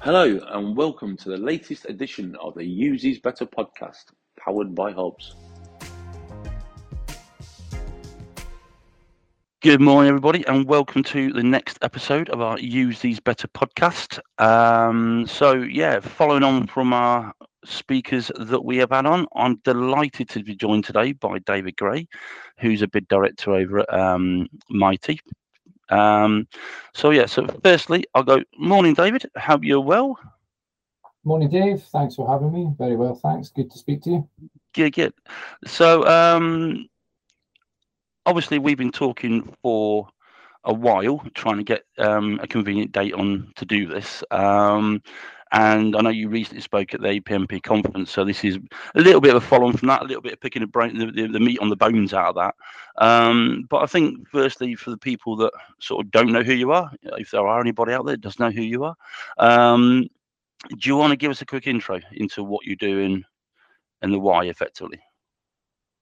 Hello, and welcome to the latest edition of the Use Uses Better podcast, powered by Hobbs. Good morning, everybody, and welcome to the next episode of our Use These Better podcast. Um, so, yeah, following on from our speakers that we have had on, I'm delighted to be joined today by David Gray, who's a bid director over at um, Mitie. Um, so yeah, so firstly, I'll go. Morning, David. Hope you're well. Morning, Dave. Thanks for having me. Very well, thanks. Good to speak to you. Good, good. So, um, obviously, we've been talking for a while, trying to get um, a convenient date on to do this. Um, and I know you recently spoke at the APMP conference, so this is a little bit of a follow-on from that, a little bit of picking the, brain, the, the, the meat on the bones out of that. Um, but I think, firstly, for the people that sort of don't know who you are, if there are anybody out there that does know who you are, um, do you want to give us a quick intro into what you're doing and the why, effectively?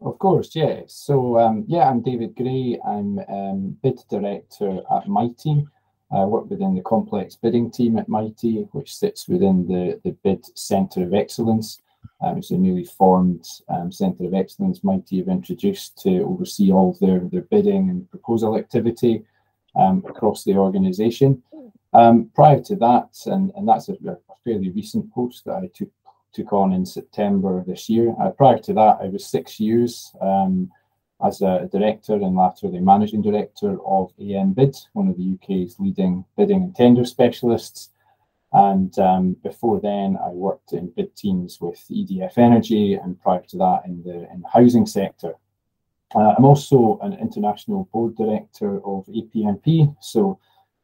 Of course, yeah. So, um, yeah, I'm David Gray. I'm um, bid director at Mitie. I work within the complex bidding team at Mitie, which sits within the, the Bid Centre of Excellence. Um, it's a newly formed um, Centre of Excellence Mitie have introduced to oversee all their, their bidding and proposal activity um, across the organisation. Um, prior to that, and, and that's a, a, fairly recent post that I took took on in September this year. Uh, prior to that, I was six years um, as a director and latterly managing director of AMBid, one of the UK's leading bidding and tender specialists. And um, before then, I worked in bid teams with EDF Energy, and prior to that, in the in the housing sector. Uh, I'm also an international board director of APMP, so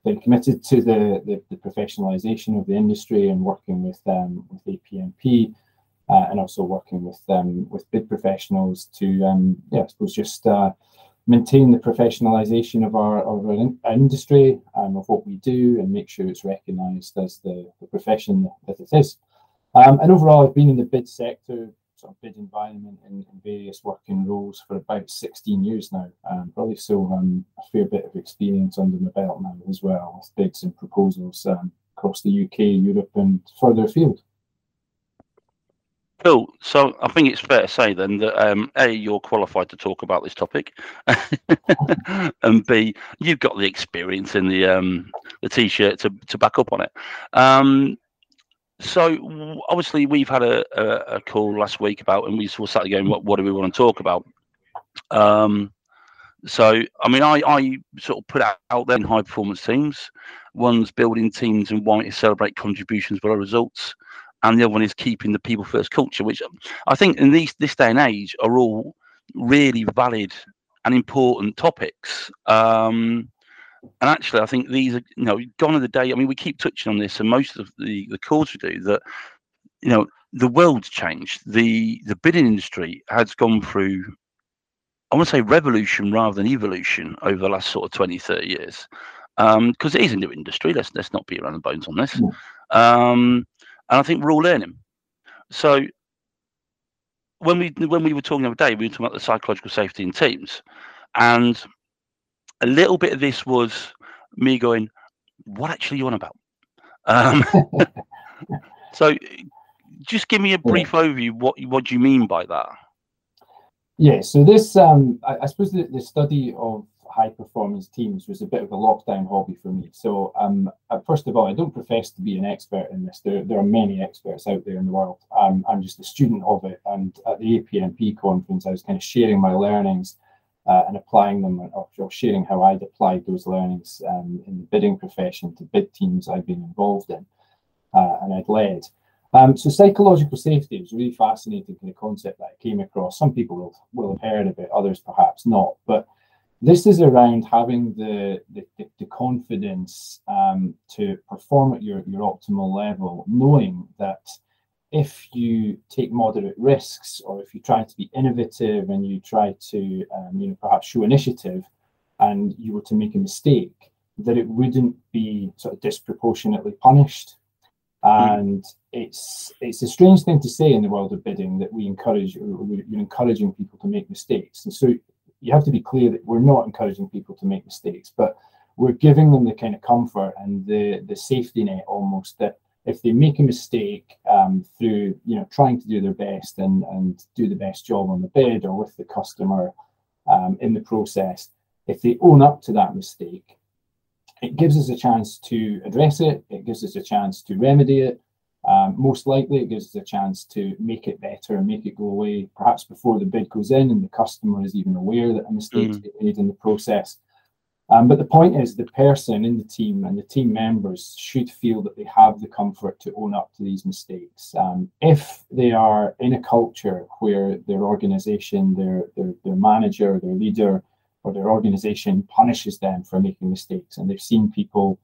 very committed to the, the, the professionalisation of the industry and working with um, with APMP uh, and also working with um, with bid professionals to um, yeah, I suppose just uh, maintain the professionalisation of our of our, in- our industry and of what we do, and make sure it's recognised as the, the profession that it is. Um, and overall, I've been in the bid sector, sort of bid environment, in, in various working roles for about 16 years now. Um, probably so um, a fair bit of experience under my belt now as well with bids and proposals um, across the UK, Europe, and further afield. Cool. So I think it's fair to say then that um, A, you're qualified to talk about this topic, and B, you've got the experience in the um, the t-shirt to, to back up on it. Um, so obviously we've had a, a, a, call last week about, and we sort of sat going, what, what do we want to talk about? Um, so I mean, I, I sort of put out, in high performance teams. One's building teams and wanting to celebrate contributions below results and the other one is keeping the people first culture, which I think in these this day and age are all really valid and important topics. Um, and actually, I think these are you know gone are the day. I mean, we keep touching on this, and most of the the calls we do that you know the world's changed. The the bidding industry has gone through. I want to say revolution rather than evolution over the last sort of 20, 30 years. Because um, it is a new industry. Let's let's not be around the bones on this. Um, and I think we're all learning. So when we when we were talking the other day, we were talking about the psychological safety in teams, and a little bit of this was me going, "What actually you on about?" Um, so, just give me a brief yeah. overview. What what do you mean by that? Yeah, so this, um, I, I suppose, the, the study of high performance teams was a bit of a lockdown hobby for me. So, um, uh, first of all, I don't profess to be an expert in this. There, there are many experts out there in the world. Um, I'm just a student of it. And at the APMP conference, I was kind of sharing my learnings uh, and applying them, or, sharing how I'd applied those learnings um, in the bidding profession to bid teams I've been involved in uh, and I'd led. Um, so psychological safety was really fascinating kind of concept that I came across. Some people will, will have heard of it, others perhaps not. But this is around having the, the, the confidence um, to perform at your, your optimal level, knowing that if you take moderate risks or if you try to be innovative and you try to um, you know perhaps show initiative and you were to make a mistake that it wouldn't be sort of disproportionately punished. And it's it's a strange thing to say in the world of bidding that we encourage you're encouraging people to make mistakes. And so you have to be clear that we're not encouraging people to make mistakes, but we're giving them the kind of comfort and the the safety net almost that if they make a mistake um, through you know trying to do their best and and do the best job on the bid or with the customer um, in the process, if they own up to that mistake, it gives us a chance to address it. It gives us a chance to remedy it. Um, most likely, it gives us a chance to make it better and make it go away, perhaps before the bid goes in and the customer is even aware that a mistake's mm. been made in the process. Um, but the point is, the person in the team and the team members should feel that they have the comfort to own up to these mistakes. Um, if they are in a culture where their organization, their, their, their manager, their leader, or their organization punishes them for making mistakes, and they've seen people,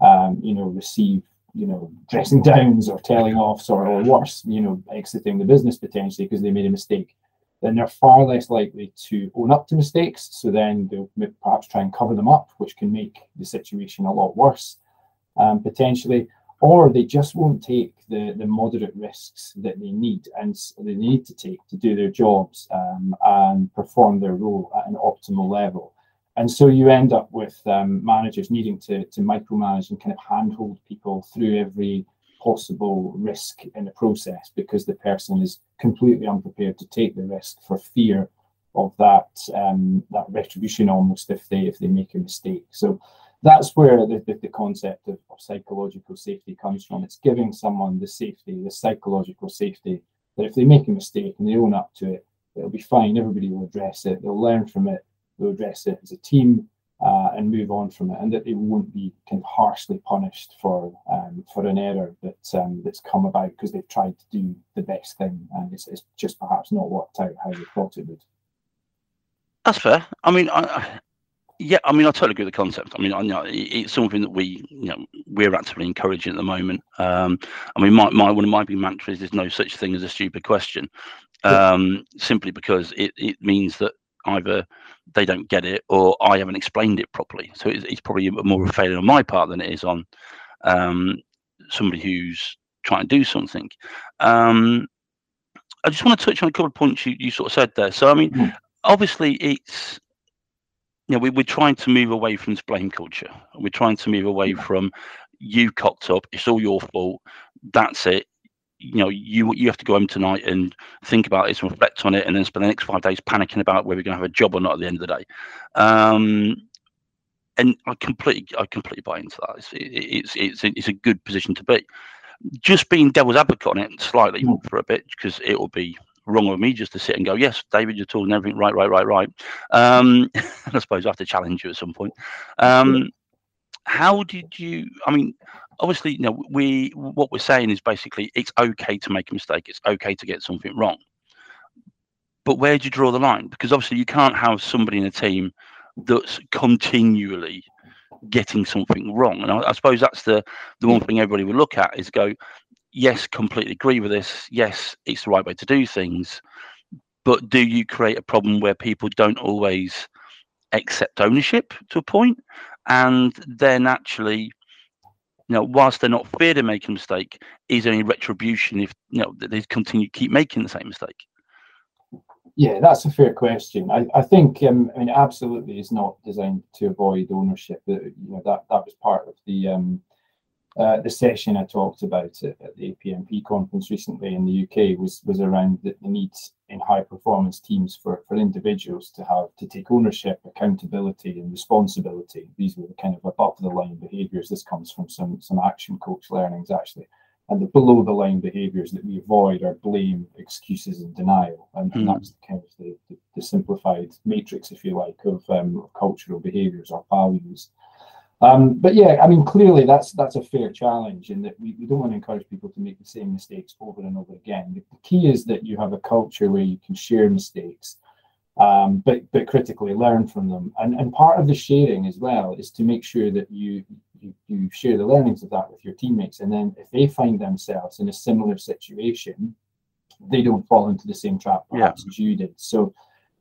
um, you know, receive, you know, dressing downs or telling offs or, or worse, you know, exiting the business potentially because they made a mistake then they're far less likely to own up to mistakes. So then they'll perhaps try and cover them up, which can make the situation a lot worse um, potentially. Or they just won't take the, the moderate risks that they need and they need to take to do their jobs um, and perform their role at an optimal level. And so you end up with um, managers needing to, to micromanage and kind of handhold people through every possible risk in the process because the person is completely unprepared to take the risk for fear of that um, that retribution almost if they if they make a mistake. So that's where the, the, the concept of, of, psychological safety comes from. It's giving someone the safety, the psychological safety, that if they make a mistake and they own up to it, it'll be fine. Everybody will address it. They'll learn from it. They'll address it as a team uh, and move on from it, and that they won't be kind of harshly punished for um, for an error that um, that's come about because they've tried to do the best thing and it's, it's, just perhaps not worked out how they thought it would. That's fair. I mean, I, yeah, I mean, I totally agree with the concept. I mean, I know it's something that we, you know, we're actively encouraging at the moment. Um, I mean, my, my one of my big mantras is there's no such thing as a stupid question, um, simply because it, it means that either they don't get it or I haven't explained it properly. So it's, it's probably more of a failure on my part than it is on um, somebody who's trying to do something. Um, I just want to touch on a couple of points you, you sort of said there. So, I mean, mm. obviously, it's you know we, we're trying to move away from this blame culture. We're trying to move away from you cocked up. It's all your fault. That's it you know you you have to go home tonight and think about it and reflect on it and then spend the next five days panicking about whether you're going to have a job or not at the end of the day. Um, and i completely i completely buy into that. It's it's it's, it's a good position to be. Just being devil's advocate on it slightly mm. for a bit because it will be wrong of me just to sit and go yes david you're talking everything right right right right. Um, i suppose i have to challenge you at some point. Um, how did you i mean obviously you know we what we're saying is basically it's okay to make a mistake it's okay to get something wrong. But where do you draw the line? Because obviously you can't have somebody in a team that's continually getting something wrong and I, I suppose that's the the one thing everybody would look at is go yes completely agree with this. Yes it's the right way to do things. But do you create a problem where people don't always accept ownership to a point? And then actually you know whilst they're not feared of making a mistake is there any retribution if you know they continue keep making the same mistake? Yeah that's a fair question. I, I think um, i mean absolutely is not designed to avoid ownership you know that that was part of the um, uh, the session I talked about at, the APMP conference recently in the UK was was around the, the need in high performance teams for, for individuals to have to take ownership, accountability, and responsibility. These were the kind of above the line behaviours. This comes from some some action coach learnings actually. And the below the line behaviours that we avoid are blame, excuses, and denial. And, mm. and hmm. that's kind of the, the, the, simplified matrix, if you like, of, um, of cultural behaviours or values. Um, but yeah, I mean, clearly that's that's a fair challenge in that we, we don't want to encourage people to make the same mistakes over and over again. The, the key is that you have a culture where you can share mistakes, um, but but critically learn from them. And and part of the sharing as well is to make sure that you, you you share the learnings of that with your teammates, and then if they find themselves in a similar situation, they don't fall into the same trap perhaps yeah. as you did. So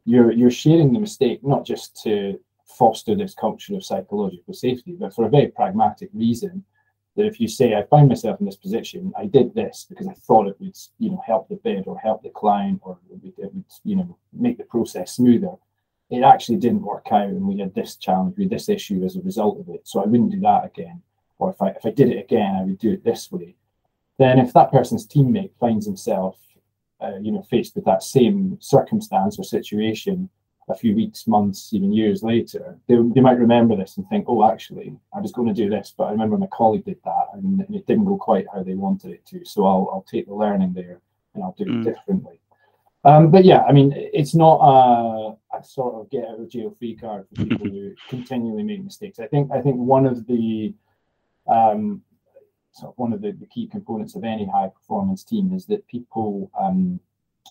you're you're sharing the mistake not just to foster this culture of psychological safety, but for a very pragmatic reason that if you say, I find myself in this position, I did this because I thought it would, you know, help the bid or help the client or it would, it would, you know, make the process smoother. It actually didn't work out and we had this challenge, we had this issue as a result of it. So I wouldn't do that again. Or if I if I did it again, I would do it this way. then if that person's teammate finds himself, uh, you know, faced with that same circumstance or situation a few weeks, months, even years later, they, they might remember this and think, oh, actually, I was going to do this, but I remember my colleague did that and, and it didn't go quite how they wanted it to. So I'll, I'll take the learning there and I'll do mm. it differently. Um, but yeah, I mean, it's not a, a, sort of get out of jail free card for people who continually make mistakes. I think I think one of the um, sort of one of the, the key components of any high performance team is that people um,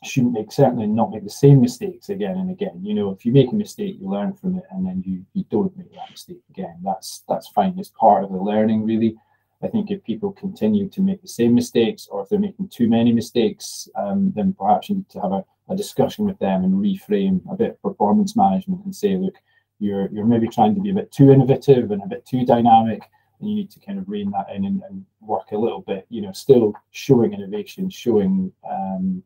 shouldn't make certainly not make the same mistakes again and again. You know, if you make a mistake, you learn from it, and then you you don't make that mistake again. That's that's fine. It's part of the learning, really. I think if people continue to make the same mistakes, or if they're making too many mistakes, um, then perhaps you need to have a, a discussion with them and reframe a bit of performance management and say, look, you're you're maybe trying to be a bit too innovative and a bit too dynamic and you need to kind of rein that in and, and work a little bit, you know, still showing innovation, showing, um,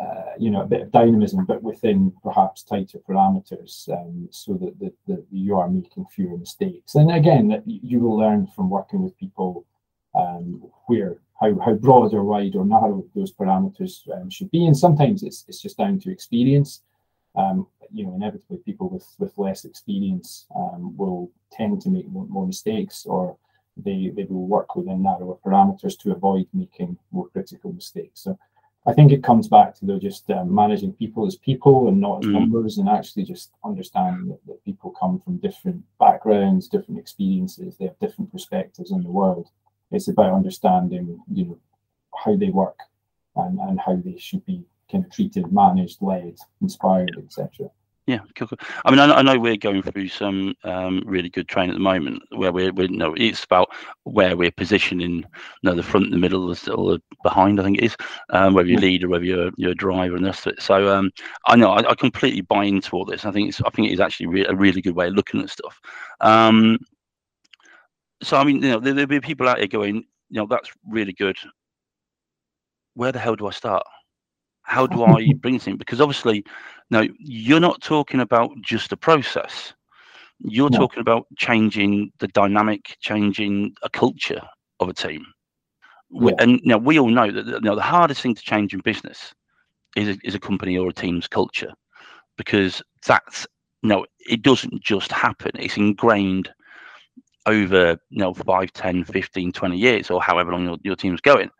uh, you know, a bit of dynamism, but within perhaps tighter parameters, um, so that, that, that, you are making fewer mistakes. And again, you will learn from working with people um, where how, how broad or wide or narrow those parameters um, should be. And sometimes it's it's just down to experience. Um, you know, inevitably people with with less experience um, will tend to make more, more, mistakes, or they they will work within narrower parameters to avoid making more critical mistakes. So, I think it comes back to though just um, managing people as people and not as mm. numbers, and actually just understanding that, that people come from different backgrounds, different experiences, they have different perspectives in the world. It's about understanding, you know, how they work and, and how they should be kind of treated, managed, led, inspired, etc. Yeah, cool, cool. I mean, I, I, know we're going through some um, really good training at the moment, where we're, we're you know, it's about where we're positioning, you know, the front, the middle, or the behind. I think it is, um, whether you're leader, whether you're you're a driver, and this. So um, I know I, I, completely buy into all this. I think it's I think it is actually re- a really good way of looking at stuff. Um, so I mean, you know, there, there'll be people out here going, you know, that's really good. Where the hell do I start? How do I bring things? Because obviously, now you're not talking about just a process. You're no. talking about changing the dynamic, changing a culture of a team. Yeah. And now we all know that you know, the hardest thing to change in business is a, is a company or a team's culture, because that's you know it doesn't just happen. It's ingrained over you know 5 10 15 20 years or however long your, your team's going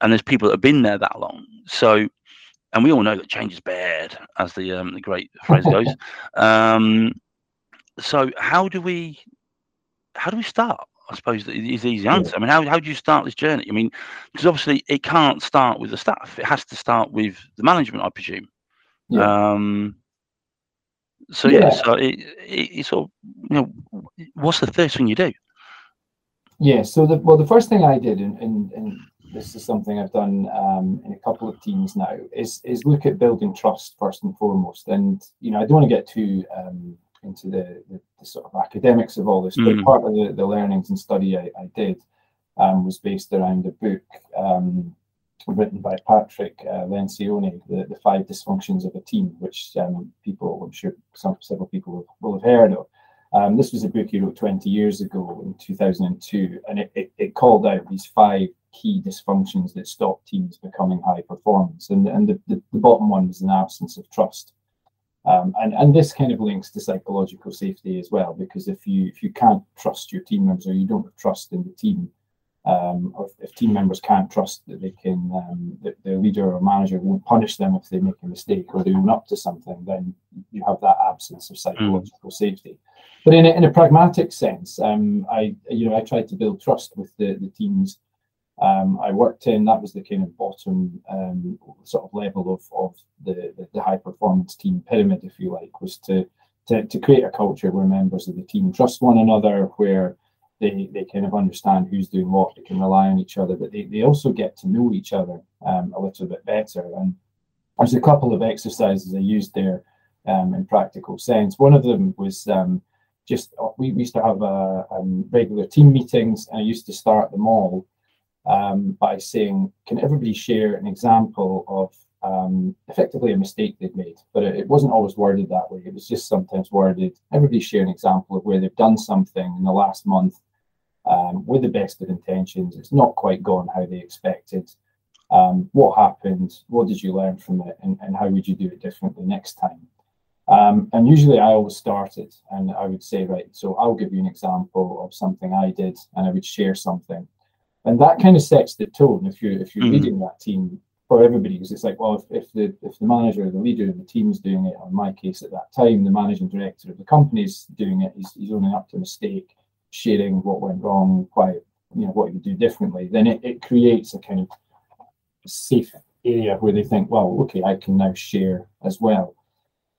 and there's people that have been there that long so and we all know that change is bad, as the um, the great phrase goes. Um, so how do we how do we start? I suppose is the easy answer. I mean, how, how do you start this journey? I mean, because obviously it can't start with the staff; it has to start with the management, I presume. Yeah. Um, so yeah, yeah so it, it, it's sort of you know, what's the first thing you do? Yeah. So the well, the first thing I did, and and this is something I've done um, in a couple of teams now, is is look at building trust first and foremost. And you know, I don't want to get too um, into the, the, the, sort of academics of all this, mm. but part of the, the learnings and study I, I did um, was based around a book um, written by Patrick uh, Lencioni, the, the Five Dysfunctions of a Team, which um, people, I'm sure some several people will, will have heard of. Um, this was a book he wrote 20 years ago in 2002, and it, it, it, called out these five key dysfunctions that stop teams becoming high performance. And, and the, the, the bottom one was an absence of trust. Um, and, and this kind of links to psychological safety as well, because if you if you can't trust your team members or you don't trust in the team, um, or if, team members can't trust that they can um, that their leader or manager won't punish them if they make a mistake or they own up to something, then you have that absence of psychological mm. safety. But in a, in a pragmatic sense, um, I you know I tried to build trust with the, the teams um, I worked in. That was the kind of bottom um, sort of level of, of the, the, the, high performance team pyramid, if you like, was to, to, to create a culture where members of the team trust one another, where they, they kind of understand who's doing what, they can rely on each other, but they, they also get to know each other um, a little bit better. And there's a couple of exercises I used there um, in practical sense. One of them was um, just we, we used to have uh, um, regular team meetings, and I used to start them all um, by saying, can everybody share an example of um, effectively a mistake they've made? But it, it, wasn't always worded that way. It was just sometimes worded, everybody share an example of where they've done something in the last month um, with the best of intentions. It's not quite gone how they expected. Um, what happened? What did you learn from it? And, and how would you do it differently next time? Um, and usually I always started and I would say, right, so I'll give you an example of something I did and I would share something. And that kind of sets the tone if you're if you're mm-hmm. leading that team for everybody, because it's like, well, if, if the if the manager, or the leader of the team is doing it, or in my case at that time, the managing director of the company is doing it, he's, he's owning up to a mistake, sharing what went wrong, why you know what you do differently, then it, it creates a kind of safe area where they think, well, okay, I can now share as well.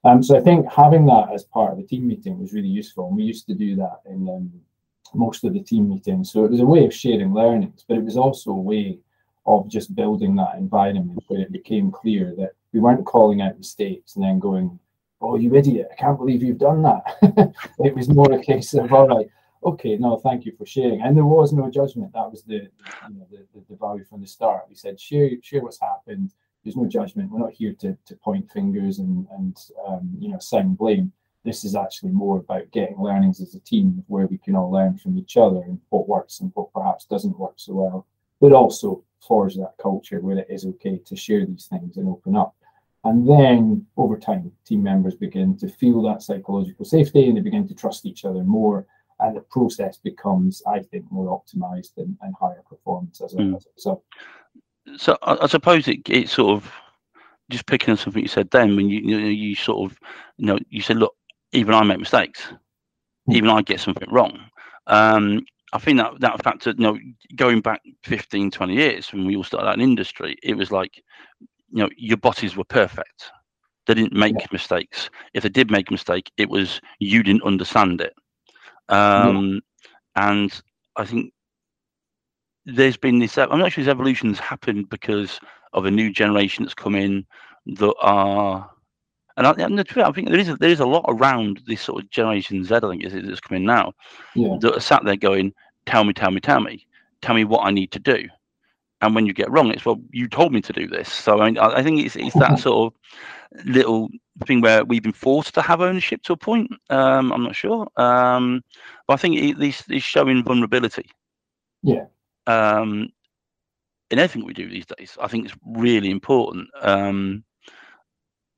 Um, so I think having that as part of the team meeting was really useful. And we used to do that in um, most of the team meetings. So it was a way of sharing learnings, but it was also a way of just building that environment where it became clear that we weren't calling out mistakes and then going, Oh, you idiot, I can't believe you've done that. it was more a case of, All right, okay, no, thank you for sharing. And there was no judgment. That was the, you know, the, the, the value from the start. We said, share, share what's happened there's no judgment. We're not here to, to point fingers and, and um, you know, sound blame. This is actually more about getting learnings as a team where we can all learn from each other and what works and what perhaps doesn't work so well, but also forge that culture where it is okay to share these things and open up. And then over time, team members begin to feel that psychological safety and they begin to trust each other more. And the process becomes, I think, more optimized and, and higher performance as a, mm. as a result so I, I suppose it, it sort of just picking on something you said then when you you, know, you sort of you know you said look even I make mistakes hmm. even I get something wrong um, I think that that factor you know going back 15 20 years when we all started out in industry it was like you know your bosses were perfect they didn't make yeah. mistakes if they did make a mistake it was you didn't understand it um, yeah. and I think there's been this. I'm not sure this evolution's happened because of a new generation that's come in that are. And I, I think there is a, there is a lot around this sort of Generation Z. I think is that's coming now. Yeah. That are sat there going, "Tell me, tell me, tell me, tell me what I need to do." And when you get wrong, it's well, you told me to do this. So I, mean, I think it's it's that sort of little thing where we've been forced to have ownership to a point. Um, I'm not sure, um, but I think it, this is showing vulnerability. Yeah um, in everything we do these days. I think it's really important. Um,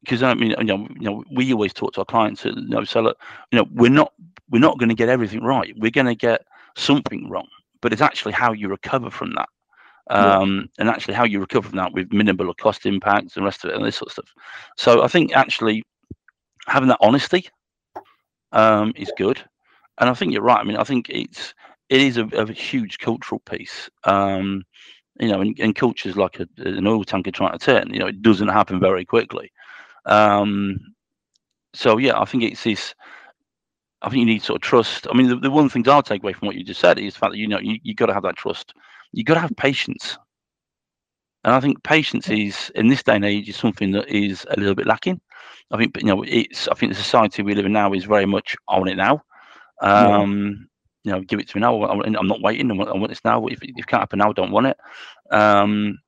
because I mean, you know, you know, we always talk to our clients. You know, so look, you know, we're not we're not going to get everything right. We're going to get something wrong, but it's actually how you recover from that, um, and actually how you recover from that with minimal cost impacts and rest of it and this sort of stuff. So I think actually having that honesty um, is good, and I think you're right. I mean, I think it's it is a, a huge cultural piece. Um, you know, and, and culture is like a, an oil tanker trying to turn. You know, it doesn't happen very quickly. Um, so yeah, I think it's this. I think you need sort of trust. I mean, the, the one thing I'll take away from what you just said is the fact that you know you you got to have that trust. You got to have patience, and I think patience is in this day and age is something that is a little bit lacking. I think, you know, it's. I think the society we live in now is very much on it now. Um, you know, give it to me now. I'm not waiting. I want, I want this now. If, if it can't happen now, I don't want it. Um,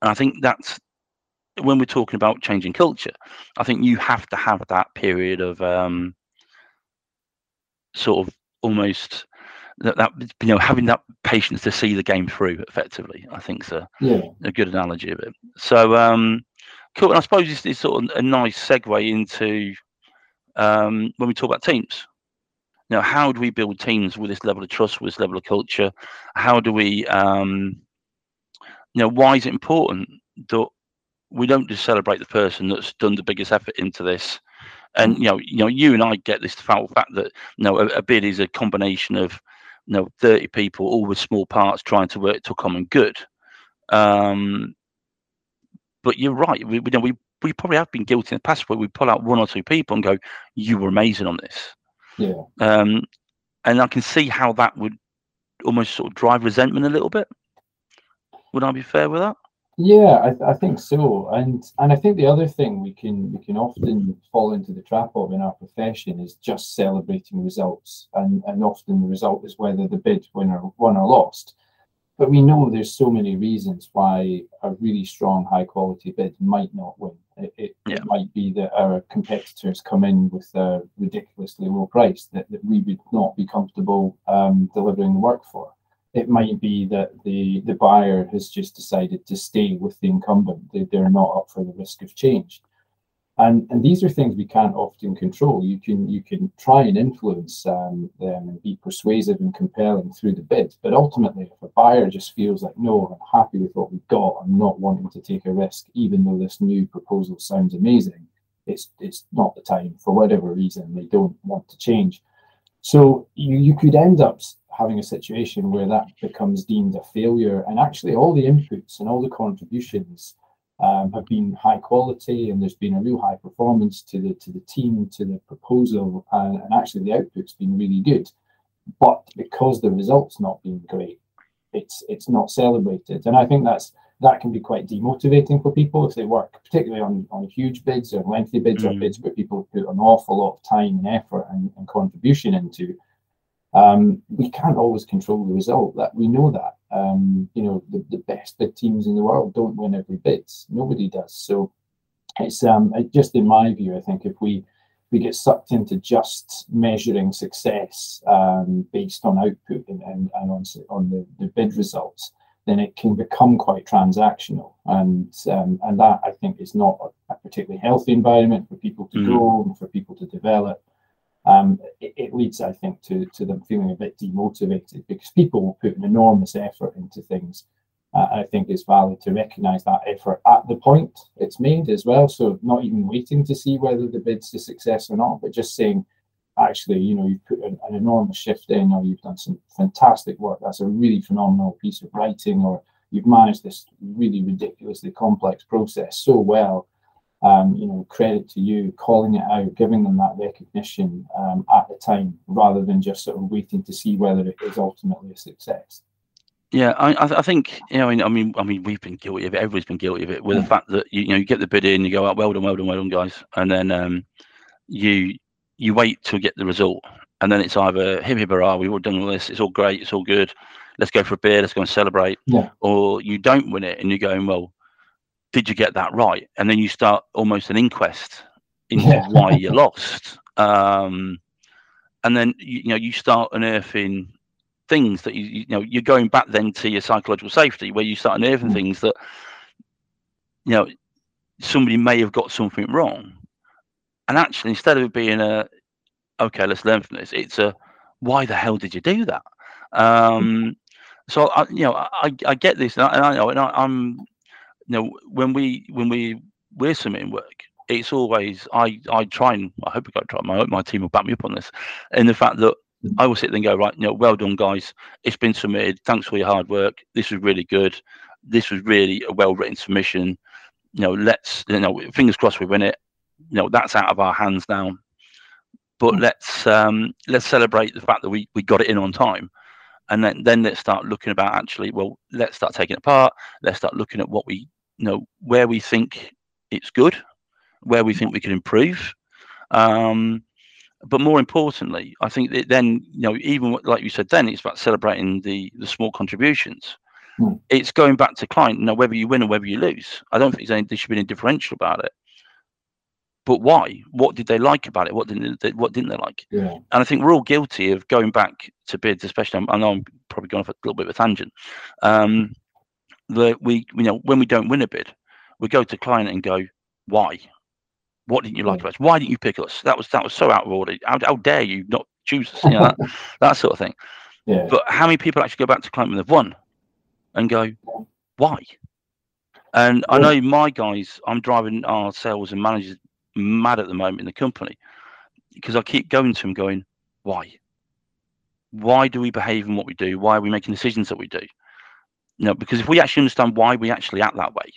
and I think that's when we're talking about changing culture. I think you have to have that period of um, sort of almost that, that, you know having that patience to see the game through effectively. I think is a, yeah. a good analogy of it. So um, cool. And I suppose this is sort of a nice segue into um, when we talk about teams you know, how do we build teams with this level of trust, with this level of culture? How do we, um, you know, why is it important that we don't just celebrate the person that's done the biggest effort into this? And you know, you know, you and I get this foul fact that you know a, a bid is a combination of you know 30 people all with small parts trying to work to a common good. Um, but you're right. We, we, you know, we we probably have been guilty in the past where we pull out one or two people and go, "You were amazing on this." Yeah. Um, and I can see how that would almost sort of drive resentment a little bit. Would I be fair with that? Yeah, I, th- I think so, and and I think the other thing we can we can often fall into the trap of in our profession is just celebrating results, and and often the result is whether the bid winner won or lost. but we know there's so many reasons why a really strong, high quality bid might not win. It, it, yeah. it, might be that our competitors come in with a ridiculously low price that, that we would not be comfortable um, delivering the work for. It might be that the, the buyer has just decided to stay with the incumbent. They, they're not up for the risk of change and and these are things we can't often control. You can you can try and influence um, them and be persuasive and compelling through the bid, but ultimately, if a buyer just feels like no, I'm happy with what we've got, I'm not wanting to take a risk, even though this new proposal sounds amazing, it's it's not the time for whatever reason they don't want to change. So you you could end up having a situation where that becomes deemed a failure, and actually all the inputs and all the contributions um, have been high quality and there's been a real high performance to the to the team to the proposal and, and actually the output's been really good. But because the results not been great it's it's not celebrated. And i think that's that can be quite demotivating for people if they work particularly on, on huge bids or lengthy bids mm. or bids where people put an awful lot of time and effort and, and contribution into um, we can't always control the result that we know that um, you know, the, the best bid teams in the world don't win every bid. Nobody does. So it's um, just in my view, I think if we we get sucked into just measuring success um, based on output and, and, and on, on the, the bid results, then it can become quite transactional. And um, and that I think is not a, a particularly healthy environment for people to mm. grow and for people to develop um, it, it, leads, I think, to, to them feeling a bit demotivated because people will put an enormous effort into things. Uh, I think it's valid to recognise that effort at the point it's made as well. So not even waiting to see whether the bid's a success or not, but just saying, actually, you know, you've put an, an enormous shift in, or you've done some fantastic work. That's a really phenomenal piece of writing, or you've managed this really ridiculously complex process so well um, you know, credit to you, calling it out, giving them that recognition um, at the time, rather than just sort of waiting to see whether it is ultimately a success. Yeah, I, I think you know. I mean, I mean, we've been guilty of it. Everybody's been guilty of it. With yeah. the fact that you, you, know you get the bid in, you go, oh, well done, well done, well done, guys, and then um, you you wait to get the result, and then it's either hip hip hurrah, we've all done all this, it's all great, it's all good, let's go for a beer, let's go and celebrate, yeah. or you don't win it, and you're going, well, did you get that right? And then you start almost an inquest into yeah. why you lost. Um, and then you, you, know you start unearthing things that you, you know you're going back then to your psychological safety where you start unearthing mm. things that you know somebody may have got something wrong and actually instead of it being a okay let's learn from this it's a why the hell did you do that um so I, you know I, I get this and I, and I know and I, I'm you know, when we when we we're submitting work, it's always I I try and I hope I try. My my team will back me up on this, in the fact that I will sit there and go right, you know, well done guys, it's been submitted. Thanks for your hard work. This was really good. This was really a well written submission. You know, let's you know, fingers crossed we win it. You know, that's out of our hands now. But let's um let's celebrate the fact that we we got it in on time and then then let's start looking about actually well let's start taking it apart let's start looking at what we you know where we think it's good, where we think we can improve. Um, but more importantly, I think that then you know even like you said, then it's about celebrating the the small contributions. Mm. It's going back to client, you know, whether you win or whether you lose. I don't think there should be any differential about it. But why? What did they like about it? What didn't they, what didn't they like? Yeah. And I think we're all guilty of going back to bids, especially. I know I'm probably going off a little bit of a tangent. Um, that we you know when we don't win a bid, we go to client and go, why? What didn't you like about us? Why didn't you pick us? That was that was so out of order. How, how dare you not choose us? You know, that, that sort of thing. Yeah. But how many people actually go back to client when they've won and go, why? And I know my guys, I'm driving our sales and managers mad at the moment in the company because I keep going to them going, why? Why do we behave in what we do? Why are we making decisions that we do? You know, because if we actually understand why we actually act that way,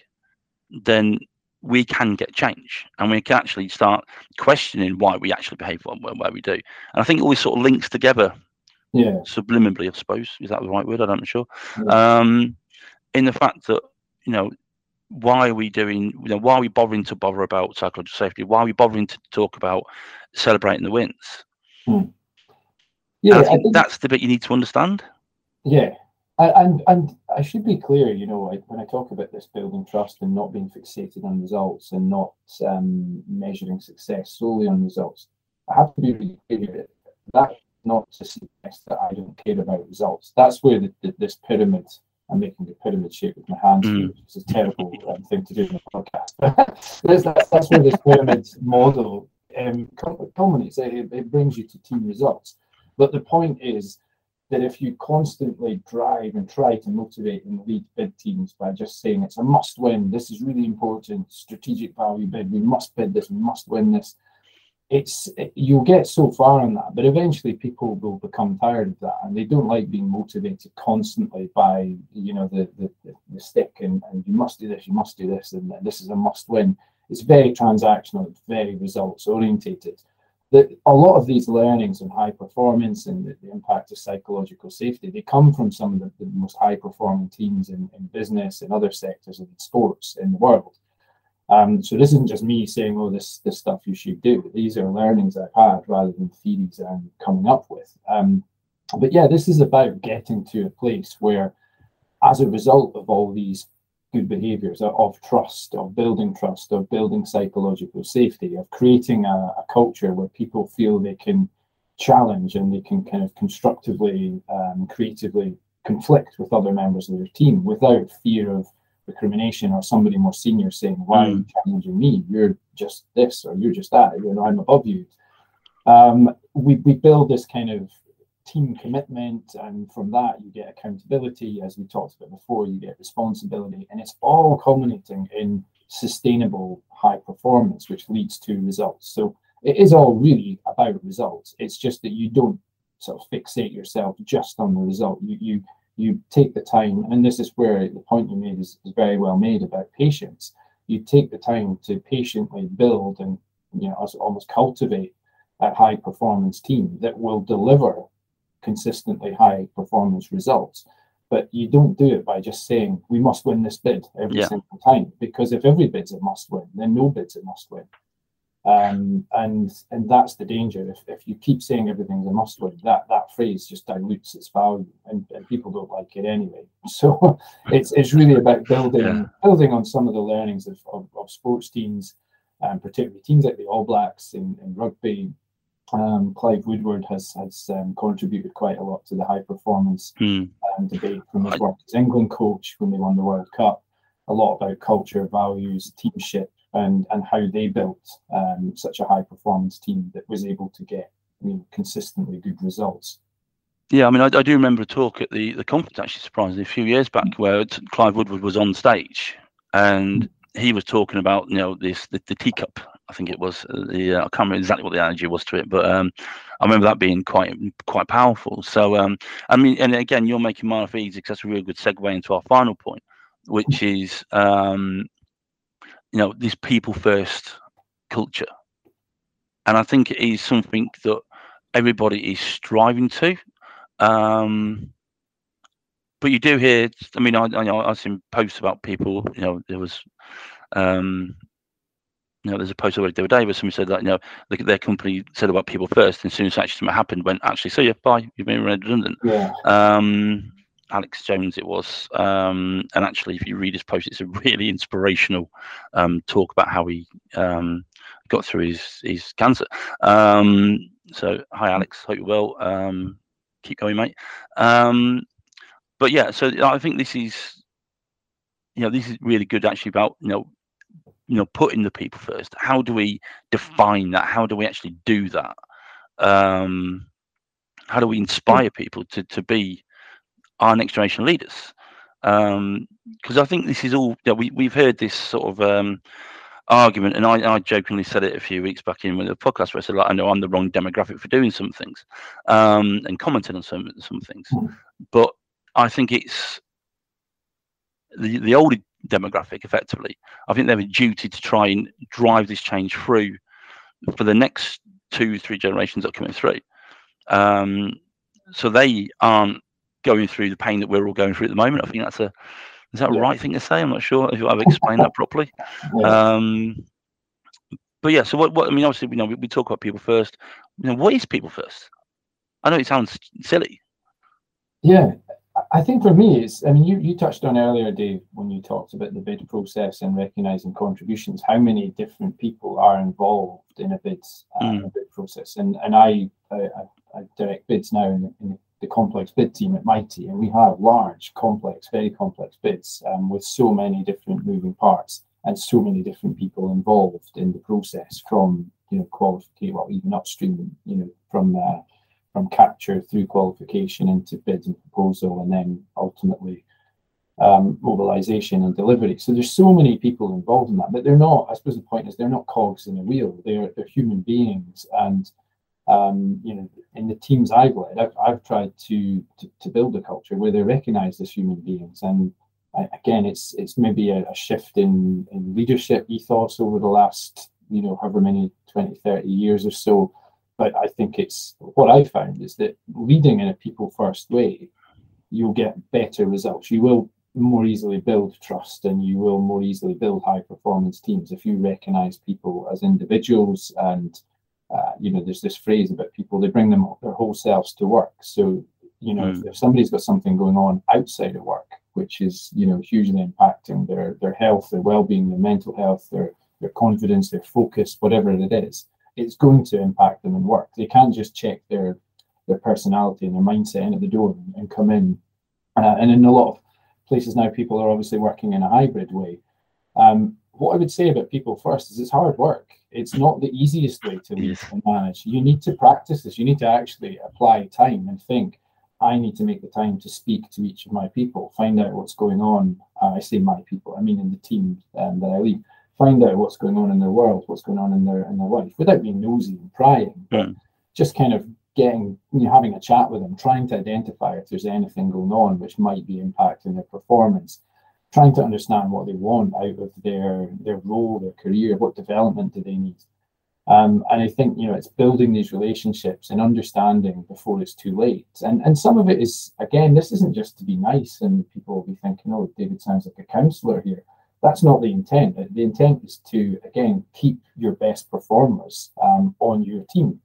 then we can get change and we can actually start questioning why we actually behave way we do. And I think all this sort of links together yeah. subliminally, I suppose. Is that the right word? I'm not know sure. Yeah. Um, in the fact that, you know, why are we doing, you know, why are we bothering to bother about psychological safety? Why are we bothering to talk about celebrating the wins? Hmm. Yeah, I think, I think, that's the bit you need to understand. Yeah, and and I should be clear, you know, when I talk about this building trust and not being fixated on results and not um, measuring success solely on results, I have to be really clear that not to suggest that I don't care about results. That's where the, the, this pyramid, I'm making a pyramid shape with my hands, mm. which is a terrible um, thing to do in a podcast. that's, that's, that's, where this pyramid model um, culminates. It, it brings you to team results. But the point is that if you constantly drive and try to motivate and lead bid teams by just saying it's a must win, this is really important, strategic value bid, we must bid this, we must win this, it's you'll get so far on that, but eventually people will become tired of that, and they don't like being motivated constantly by you know the the, the stick and, and you must do this, you must do this, and this is a must win. It's very transactional, it's very results orientated. That a lot of these learnings on high performance and the, the, impact of psychological safety, they come from some of the, the most high performing teams in, in business and other sectors of sports in the world. Um, so this isn't just me saying, "Oh, this this stuff you should do." These are learnings I've had rather than theories I'm coming up with. Um, but yeah, this is about getting to a place where, as a result of all these good behaviors of trust, of building trust, of building psychological safety, of creating a, a culture where people feel they can challenge and they can kind of constructively, um, creatively conflict with other members of their team without fear of recrimination or somebody more senior saying, Why are you mm. challenging me? You're just this or you're just that, you know, I'm above you. Um, we, we build this kind of team commitment, and from that, you get accountability, as we talked about before, you get responsibility, and it's all culminating in sustainable high performance, which leads to results. So it is all really about results. It's just that you don't sort of fixate yourself just on the result. You you you take the time, and this is where the point you made is, is very well made about patience. You take the time to patiently build and you know almost cultivate a high performance team that will deliver consistently high performance results. But you don't do it by just saying we must win this bid every yeah. single time, because if every bid's a must win, then no bid's a must win. Um, and and that's the danger. If, if you keep saying everything's a must win, that that phrase just dilutes its value, and, and people don't like it anyway. So it's it's really about building yeah. building on some of the learnings of, of, of sports teams, um, particularly teams like the All Blacks in, in rugby. Um, Clive Woodward has has um, contributed quite a lot to the high performance hmm. um, debate from his work as England coach when they won the World Cup. A lot about culture, values, teamship, and and how they built um, such a high performance team that was able to get you know, consistently good results. Yeah, I mean, I, I, do remember a talk at the the conference actually, surprisingly, a few years back, where Clive Woodward was on stage and he was talking about you know this the, the teacup. I think it was uh, the uh, I can't remember exactly what the analogy was to it, but um, I remember that being quite quite powerful. So um, I mean, and again, you're making life easy because that's a really good segue into our final point, which is um, you know this people first culture and i think it is something that everybody is striving to um but you do hear i mean i i i've seen posts about people you know there was um you know, there's a post already the other day where somebody said that, you know, look at their company said about people first, and as soon as actually something happened, went actually, so yeah, bye, you've been redundant. Yeah. Um, Alex Jones it was. Um, and actually, if you read his post, it's a really inspirational um, talk about how he um, got through his, his cancer. Um, so, hi, Alex. Hope you're well. Um, keep going, mate. Um, but yeah, so I think this is, you know, this is really good actually about, you know, you know, putting the people first. How do we define that? How do we actually do that? Um, how do we inspire people to to be our next generation leaders. Um, because um, I think this is all, you know, we, we've heard this sort of um, argument, and I, I jokingly said it a few weeks back in with a podcast where I said, like, I know I'm the wrong demographic for doing some things um, and commented on some, some things. Hmm. But I think it's the, the older demographic, effectively. I think they have a duty to try and drive this change through for the next two, three generations that are coming through. Um, so they aren't going through the pain that we're all going through at the moment. I think that's a is that yeah. right thing to say? I'm not sure if I've explained that properly. Yeah. Um, but yeah, so what, what I mean, obviously, you know, we, we talk about people first. You know, what is people first? I know it sounds silly. Yeah, I think for me, it's, I mean, you, you touched on earlier, Dave, when you talked about the bid process and recognizing contributions, how many different people are involved in a bid, uh, mm. a bid process. And and I, I, I direct bids now in, in, the complex bid team at Mitie, and we have large, complex, very complex bids um, with so many different moving parts and so many different people involved in the process from, you know, quality, well, even upstream, you know, from uh, from capture through qualification into bid and proposal, and then ultimately um, mobilization and delivery. So there's so many people involved in that, but they're not. I suppose the point is they're not cogs in a wheel. They're they're human beings, and um, you know, in the teams I've led, I've, I've tried to, to, to build a culture where they're recognised as human beings. And again, it's it's maybe a, a shift in in leadership ethos over the last you know however many 20, 30 years or so but I think it's what I found is that leading in a people first way, you'll get better results. You will more easily build trust and you will more easily build high performance teams if you recognize people as individuals. And, uh, you know, there's this phrase about people, they bring them their whole selves to work. So, you know, mm. if, if somebody's got something going on outside of work, which is, you know, hugely impacting their, their health, their well being, their mental health, their, their confidence, their focus, whatever it is, it's going to impact them in work. They can't just check their their personality and their mindset in at the door and, and come in. Uh, and in a lot of places now, people are obviously working in a hybrid way. Um, what I would say about people first is it's hard work. It's not the easiest way to lead and manage. You need to practice this. You need to actually apply time and think. I need to make the time to speak to each of my people, find out what's going on. Uh, I say my people, I mean in the team um, that I lead find out what's going on in their world, what's going on in their in their life, without being nosy and prying, but just kind of getting you know, having a chat with them, trying to identify if there's anything going on which might be impacting their performance, trying to understand what they want out of their their role, their career, what development do they need. Um, and I think you know it's building these relationships and understanding before it's too late. And and some of it is again, this isn't just to be nice and people will be thinking, oh, David sounds like a counsellor here that's not the intent. The intent is to, again, keep your best performers um, on your team.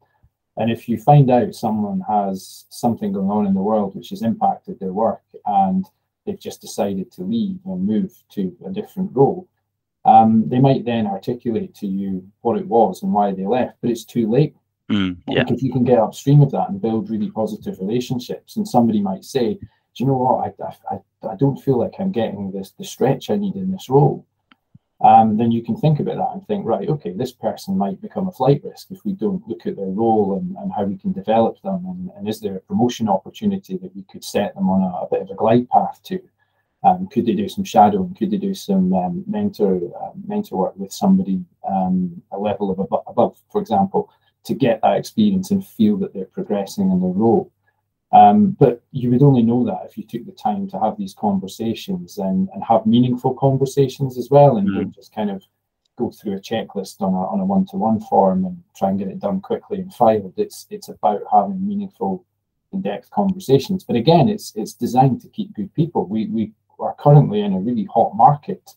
And if you find out someone has something going on in the world which has impacted their work and they've just decided to leave and move to a different role, um, they might then articulate to you what it was and why they left, but it's too late. Mm, yeah. If you can get upstream of that and build really positive relationships, and somebody might say, do you know what? I, I, I don't feel like I'm getting this the stretch I need in this role. Um, then you can think about that and think, right, okay, this person might become a flight risk if we don't look at their role and, and how we can develop them. And, and is there a promotion opportunity that we could set them on a, a bit of a glide path to? Um, could they do some shadowing? Could they do some um, mentor uh, mentor work with somebody um, a level of above, above, for example, to get that experience and feel that they're progressing in their role? Um, but you would only know that if you took the time to have these conversations and, and have meaningful conversations as well, and mm. just kind of go through a checklist on a on a one to one form and try and get it done quickly and filed. It's it's about having meaningful, in depth conversations. But again, it's it's designed to keep good people. We we are currently in a really hot market.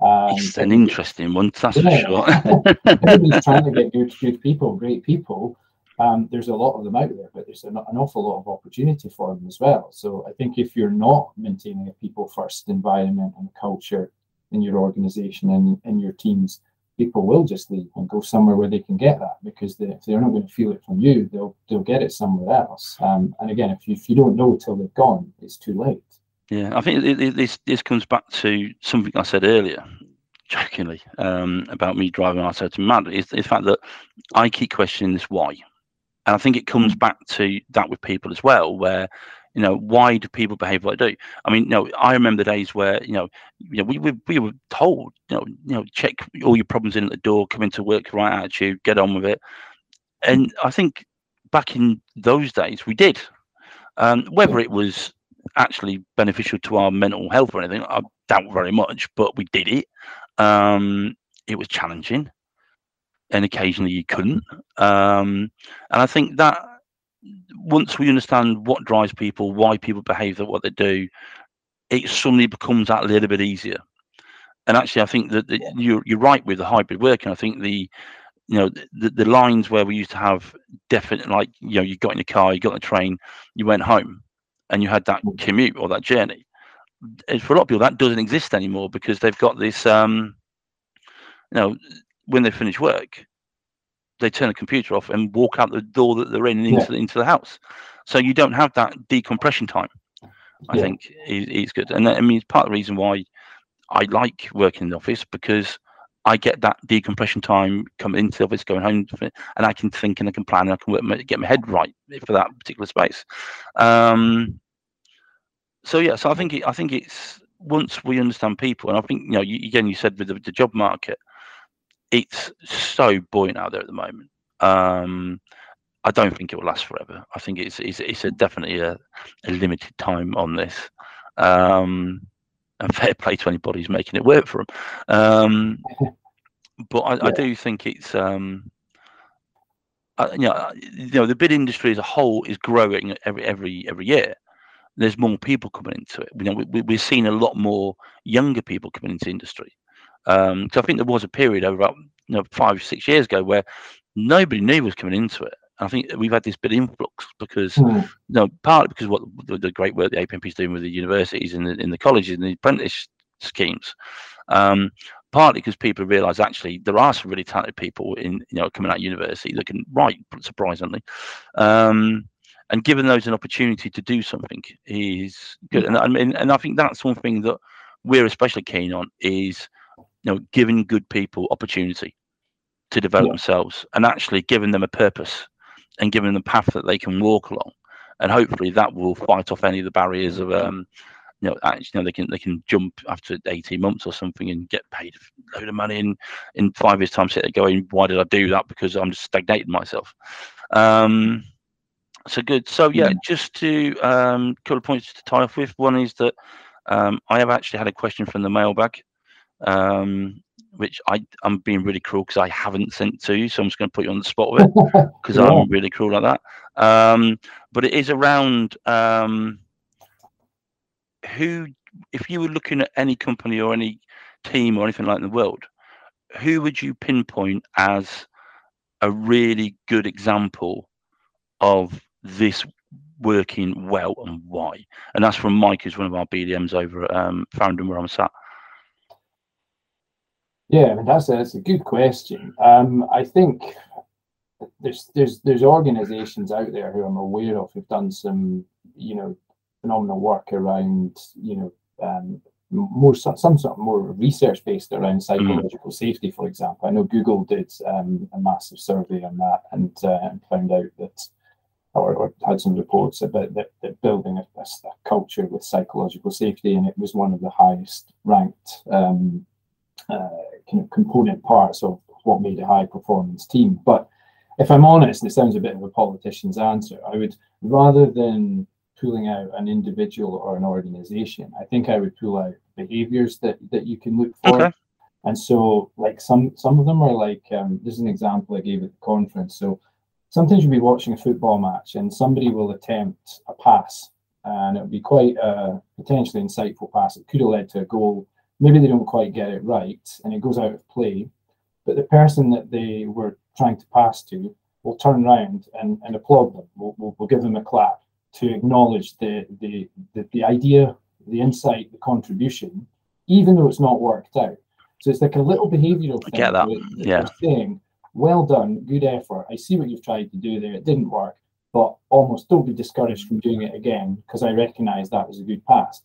Um, it's an interesting one, that's yeah. for sure. Everybody's trying to get good, good people, great people, um, there's a lot of them out there, but there's an, an, awful lot of opportunity for them as well. So I think if you're not maintaining a people first environment and culture in your organization and in your teams, people will just leave and go somewhere where they can get that because they, if they're not going to feel it from you, they'll they'll get it somewhere else. Um, and again, if you, if you don't know till they've gone, it's too late. Yeah, I think this this comes back to something I said earlier, jokingly, um, about me driving ourselves mad. Is the fact that I keep questioning this why and I think it comes mm. back to that with people as well, where you know why do people behave like they do? I mean, you know, I remember the days where you know, you know, we we, we were told, you know, you know, check all your problems in at the door, come into work, right attitude, get on with it. And I think back in those days we did. Um, whether it was actually beneficial to our mental health or anything, I doubt very much, but we did it. Um, it was challenging and occasionally you couldn't. Um, and I think that once we understand what drives people, why people behave the what they do, it suddenly becomes that little bit easier. And actually, I think that the, you're you're right with the hybrid working. I think the you know the, the lines where we used to have definite like you know you got in the car, you got in the train, you went home, and you had that commute or that journey. For a lot of people, that doesn't exist anymore because they've got this. Um, you know, when they finish work, they turn the computer off and walk out the door that they're in and into, yeah. into the house. So you don't have that decompression time. I yeah. think is, is good, and I mean it's part of the reason why I like working in the office because I get that decompression time coming into the office, going home, and I can think and I can plan and I can work, get my head right for that particular space. Um, so yeah, so I think it, I think it's once we understand people, and I think you know, you, again, you said with the, the, job market, it's so buoyant out there at the moment. Um, I don't think it will last forever. I think it's it's, it's a definitely a, a limited time on this. Um, and fair play to anybody who's making it work for them. Um, but I, yeah. I, do think it's um, uh, you know you know the bid industry as a whole is growing every every every year. There's more people coming into it. You know, we, we're seeing a lot more younger people coming into industry. Um, so I think there was a period over about you know five six years ago where nobody knew was coming into it. I think we've had this bit of influx because, mm. you know, partly because what the, the, great work the APMP is doing with the universities and the, in the colleges and the apprentice schemes. Um, partly because people realise actually there are some really talented people in you know coming out of university that can write surprisingly, um, and giving those an opportunity to do something is good. And I mean, and I think that's one thing that we're especially keen on is you know giving good people opportunity to develop yeah. themselves and actually giving them a purpose and giving them a path that they can walk along. And hopefully that will fight off any of the barriers of um, you know, actually, you know, they can they can jump after 18 months or something and get paid a load of money in in five years' time. Sit there going, why did I do that? Because I'm just stagnating myself. Um, so good. So yeah, mm. just to um, couple of points to tie off with. One is that um, I have actually had a question from the mailbag. Um, which I I'm being really cruel because I haven't sent to you, so I'm just going to put you on the spot with it because yeah. I'm really cruel like that. Um, but it is around um, who, if you were looking at any company or any team or anything like in the world, who would you pinpoint as a really good example of this working well and why? And that's from Mike, who's one of our BDMs over at um, Farringdon, where I'm sat. Yeah, I mean, that's a, that's a good question. Um, I think there's there's there's organisations out there who I'm aware of who've done some you know phenomenal work around you know um, more some, some sort of more research based around mm. psychological mm. safety, for example. I know Google did um, a massive survey on that and, uh, and found out that, or, or, had some reports about that, that building a, a, culture with psychological safety, and it was one of the highest ranked um, uh, kind of component parts of what made a high performance team. But if I'm honest, and it sounds a bit of a politician's answer, I would rather than pulling out an individual or an organization, I think I would pull out behaviors that that you can look for. Okay. And so, like some some of them are like um, this is an example I gave at the conference. So sometimes you'll be watching a football match and somebody will attempt a pass, and it'll be quite a potentially insightful pass. It could have led to a goal maybe they don't quite get it right and it goes out of play, but the person that they were trying to pass to will turn around and, and applaud them. We'll, we'll, we'll give them a clap to acknowledge the, the, the, the idea, the insight, the contribution, even though it's not worked out. So it's like a little behavioral thing. I get that. yeah. Saying, well done, good effort. I see what you've tried to do there. It didn't work, but almost don't be discouraged from doing it again because I recognize that was a good pass.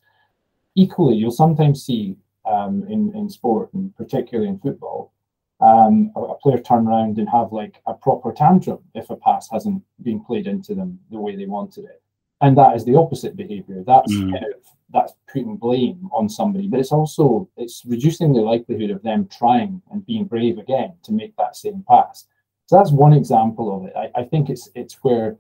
Equally, you'll sometimes see um, in in sport and particularly in football, um, a, a, player turn around and have like a proper tantrum if a pass hasn't been played into them the way they wanted it, and that is the opposite behaviour. That's mm. kind of that's putting blame on somebody, but it's also it's reducing the likelihood of them trying and being brave again to make that same pass. So that's one example of it. I, I think it's it's where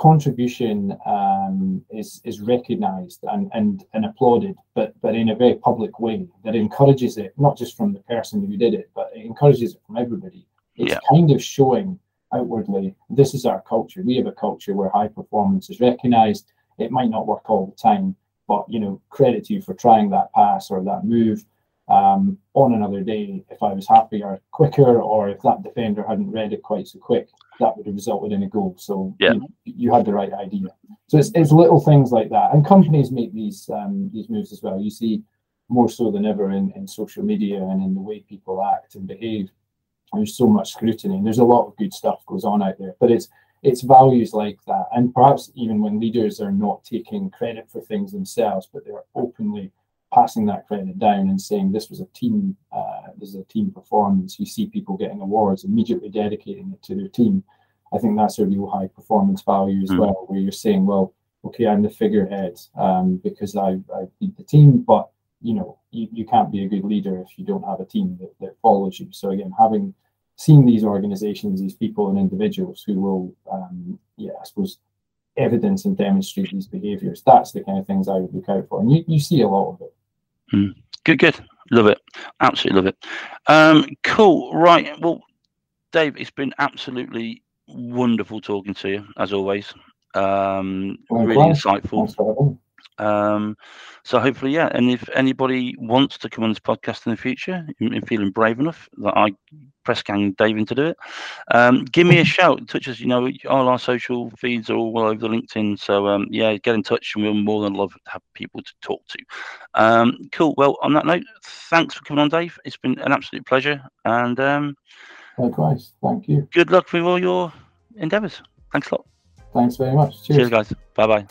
contribution um, is is recognised and, and and applauded, but but in a very public way that encourages it not just from the person who did it, but it encourages it from everybody. It's yeah. kind of showing outwardly this is our culture. We have a culture where high performance is recognised. It might not work all the time, but you know credit to you for trying that pass or that move. Um, on another day, if I was happier quicker, or if that defender hadn't read it quite so quick, that would have resulted in a goal. So yeah. you, you, had the right idea. So it's, it's little things like that, and companies make these um, these moves as well. You see more so than ever in, in social media and in the way people act and behave. There's so much scrutiny, and there's a lot of good stuff goes on out there. But it's it's values like that, and perhaps even when leaders are not taking credit for things themselves, but they're openly passing that credit down and saying this was a team, uh, this is a team performance. You see people getting awards, immediately dedicating it to their team. I think that's a real high performance value as mm. well, where you're saying, well, okay, I'm the figurehead um, because I, I lead the team, but you know, you, you can't be a good leader if you don't have a team that, that follows you. So again, having seen these organizations, these people and individuals who will, um, yeah, I suppose, evidence and demonstrate these behaviors, that's the kind of things I would look out for. And you, you see a lot of it. Mm. Good, good. Love it. Absolutely love it. Um, cool. Right. Well, Dave, it's been absolutely wonderful talking to you, as always. Um, really insightful. Um, so hopefully, yeah. And if anybody wants to come on this podcast in the future, and feeling brave enough that I press gang Dave into do it, um, give me a shout. Touch us. You know, all our social feeds are all over the LinkedIn. So um, yeah, get in touch, and we'll more than love to have people to talk to. Um, cool. Well, on that note, thanks for coming on, Dave. It's been an absolute pleasure. And um, likewise, thank you. Good luck with all your endeavours. Thanks a lot. Thanks very much. Cheers, Cheers guys. Bye bye.